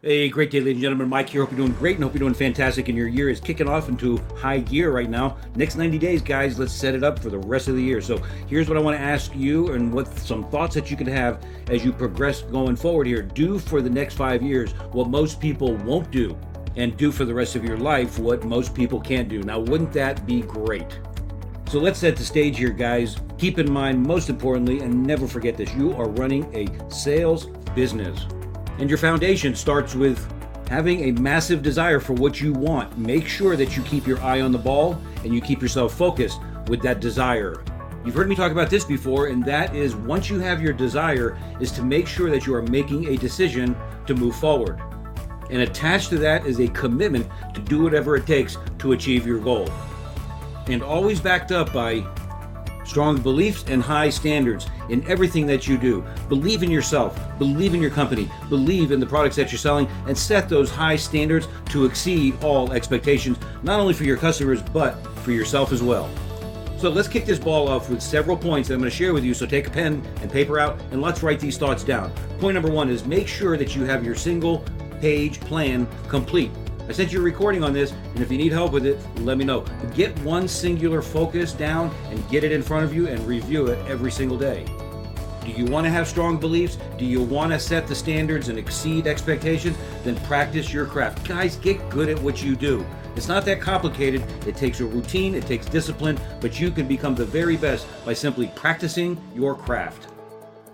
Hey, great day, ladies and gentlemen. Mike here. Hope you're doing great and hope you're doing fantastic. And your year is kicking off into high gear right now. Next 90 days, guys, let's set it up for the rest of the year. So, here's what I want to ask you and what some thoughts that you can have as you progress going forward here. Do for the next five years what most people won't do, and do for the rest of your life what most people can't do. Now, wouldn't that be great? So let's set the stage here, guys. Keep in mind, most importantly, and never forget this you are running a sales business. And your foundation starts with having a massive desire for what you want. Make sure that you keep your eye on the ball and you keep yourself focused with that desire. You've heard me talk about this before, and that is once you have your desire, is to make sure that you are making a decision to move forward. And attached to that is a commitment to do whatever it takes to achieve your goal. And always backed up by strong beliefs and high standards in everything that you do. Believe in yourself, believe in your company, believe in the products that you're selling, and set those high standards to exceed all expectations, not only for your customers, but for yourself as well. So let's kick this ball off with several points that I'm going to share with you. So take a pen and paper out and let's write these thoughts down. Point number one is make sure that you have your single page plan complete. I sent you a recording on this, and if you need help with it, let me know. Get one singular focus down and get it in front of you and review it every single day. Do you want to have strong beliefs? Do you want to set the standards and exceed expectations? Then practice your craft. Guys, get good at what you do. It's not that complicated. It takes a routine, it takes discipline, but you can become the very best by simply practicing your craft.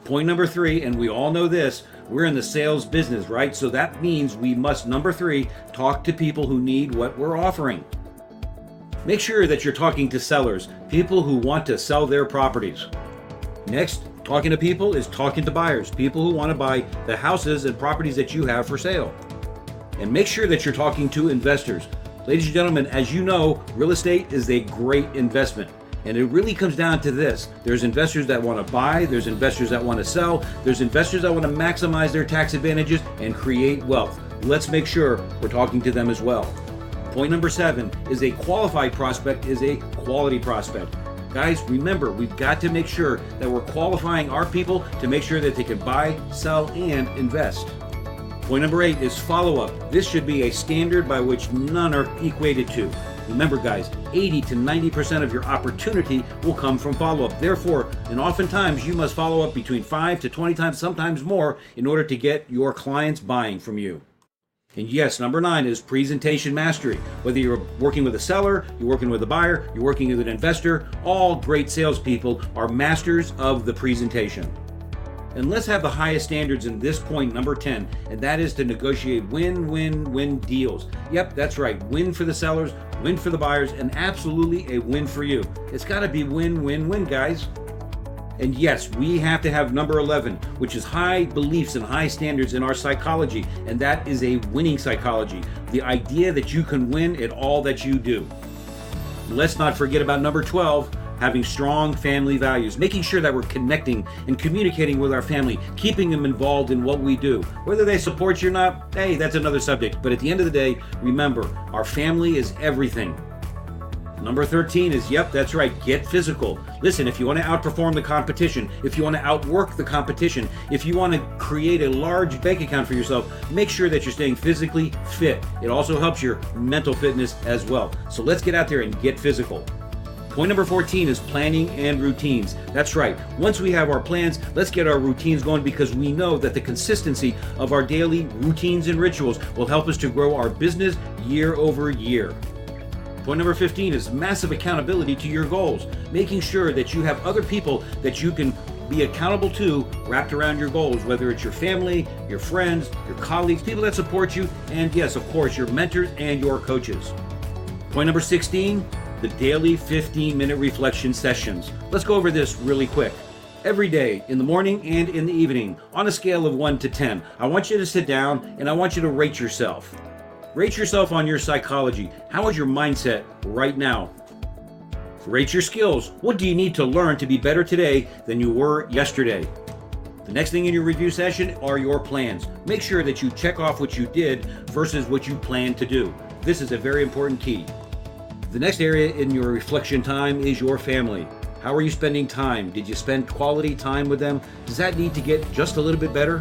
Point number three, and we all know this we're in the sales business, right? So that means we must, number three, talk to people who need what we're offering. Make sure that you're talking to sellers, people who want to sell their properties. Next, talking to people is talking to buyers, people who want to buy the houses and properties that you have for sale. And make sure that you're talking to investors. Ladies and gentlemen, as you know, real estate is a great investment. And it really comes down to this there's investors that want to buy, there's investors that want to sell, there's investors that want to maximize their tax advantages and create wealth. Let's make sure we're talking to them as well. Point number seven is a qualified prospect is a quality prospect. Guys, remember, we've got to make sure that we're qualifying our people to make sure that they can buy, sell, and invest. Point number eight is follow up. This should be a standard by which none are equated to. Remember, guys, 80 to 90% of your opportunity will come from follow up. Therefore, and oftentimes you must follow up between 5 to 20 times, sometimes more, in order to get your clients buying from you. And yes, number nine is presentation mastery. Whether you're working with a seller, you're working with a buyer, you're working with an investor, all great salespeople are masters of the presentation. And let's have the highest standards in this point, number 10, and that is to negotiate win win win deals. Yep, that's right. Win for the sellers, win for the buyers, and absolutely a win for you. It's got to be win win win, guys. And yes, we have to have number 11, which is high beliefs and high standards in our psychology, and that is a winning psychology. The idea that you can win at all that you do. Let's not forget about number 12 having strong family values, making sure that we're connecting and communicating with our family, keeping them involved in what we do. Whether they support you or not, hey, that's another subject. But at the end of the day, remember, our family is everything. Number 13 is yep, that's right, get physical. Listen, if you want to outperform the competition, if you want to outwork the competition, if you want to create a large bank account for yourself, make sure that you're staying physically fit. It also helps your mental fitness as well. So let's get out there and get physical. Point number 14 is planning and routines. That's right. Once we have our plans, let's get our routines going because we know that the consistency of our daily routines and rituals will help us to grow our business year over year. Point number 15 is massive accountability to your goals, making sure that you have other people that you can be accountable to wrapped around your goals, whether it's your family, your friends, your colleagues, people that support you, and yes, of course, your mentors and your coaches. Point number 16 the daily 15 minute reflection sessions. Let's go over this really quick. Every day, in the morning and in the evening, on a scale of 1 to 10, I want you to sit down and I want you to rate yourself. Rate yourself on your psychology. How is your mindset right now? Rate your skills. What do you need to learn to be better today than you were yesterday? The next thing in your review session are your plans. Make sure that you check off what you did versus what you plan to do. This is a very important key. The next area in your reflection time is your family. How are you spending time? Did you spend quality time with them? Does that need to get just a little bit better?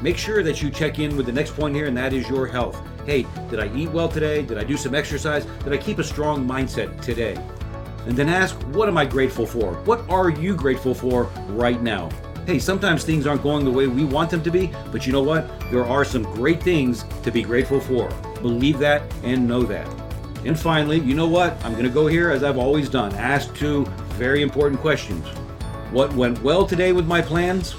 make sure that you check in with the next point here, and that is your health. Hey, did I eat well today? Did I do some exercise? Did I keep a strong mindset today? And then ask, what am I grateful for? What are you grateful for right now? Hey, sometimes things aren't going the way we want them to be, but you know what? There are some great things to be grateful for. Believe that and know that. And finally, you know what? I'm going to go here as I've always done. Ask two very important questions. What went well today with my plans?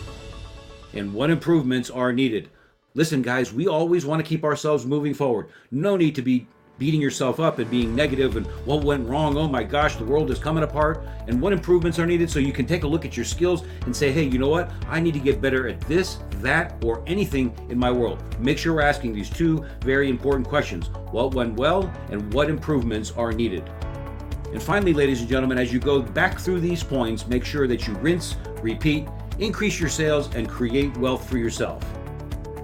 And what improvements are needed? Listen, guys, we always want to keep ourselves moving forward. No need to be beating yourself up and being negative and what went wrong. Oh my gosh, the world is coming apart. And what improvements are needed so you can take a look at your skills and say, hey, you know what? I need to get better at this, that, or anything in my world. Make sure we're asking these two very important questions what went well and what improvements are needed. And finally, ladies and gentlemen, as you go back through these points, make sure that you rinse, repeat, increase your sales, and create wealth for yourself.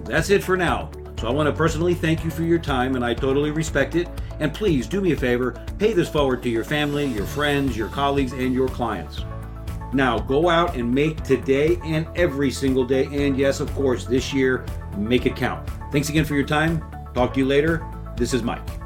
That's it for now. So I want to personally thank you for your time, and I totally respect it. And please do me a favor pay this forward to your family, your friends, your colleagues, and your clients. Now go out and make today and every single day, and yes, of course, this year, make it count. Thanks again for your time. Talk to you later. This is Mike.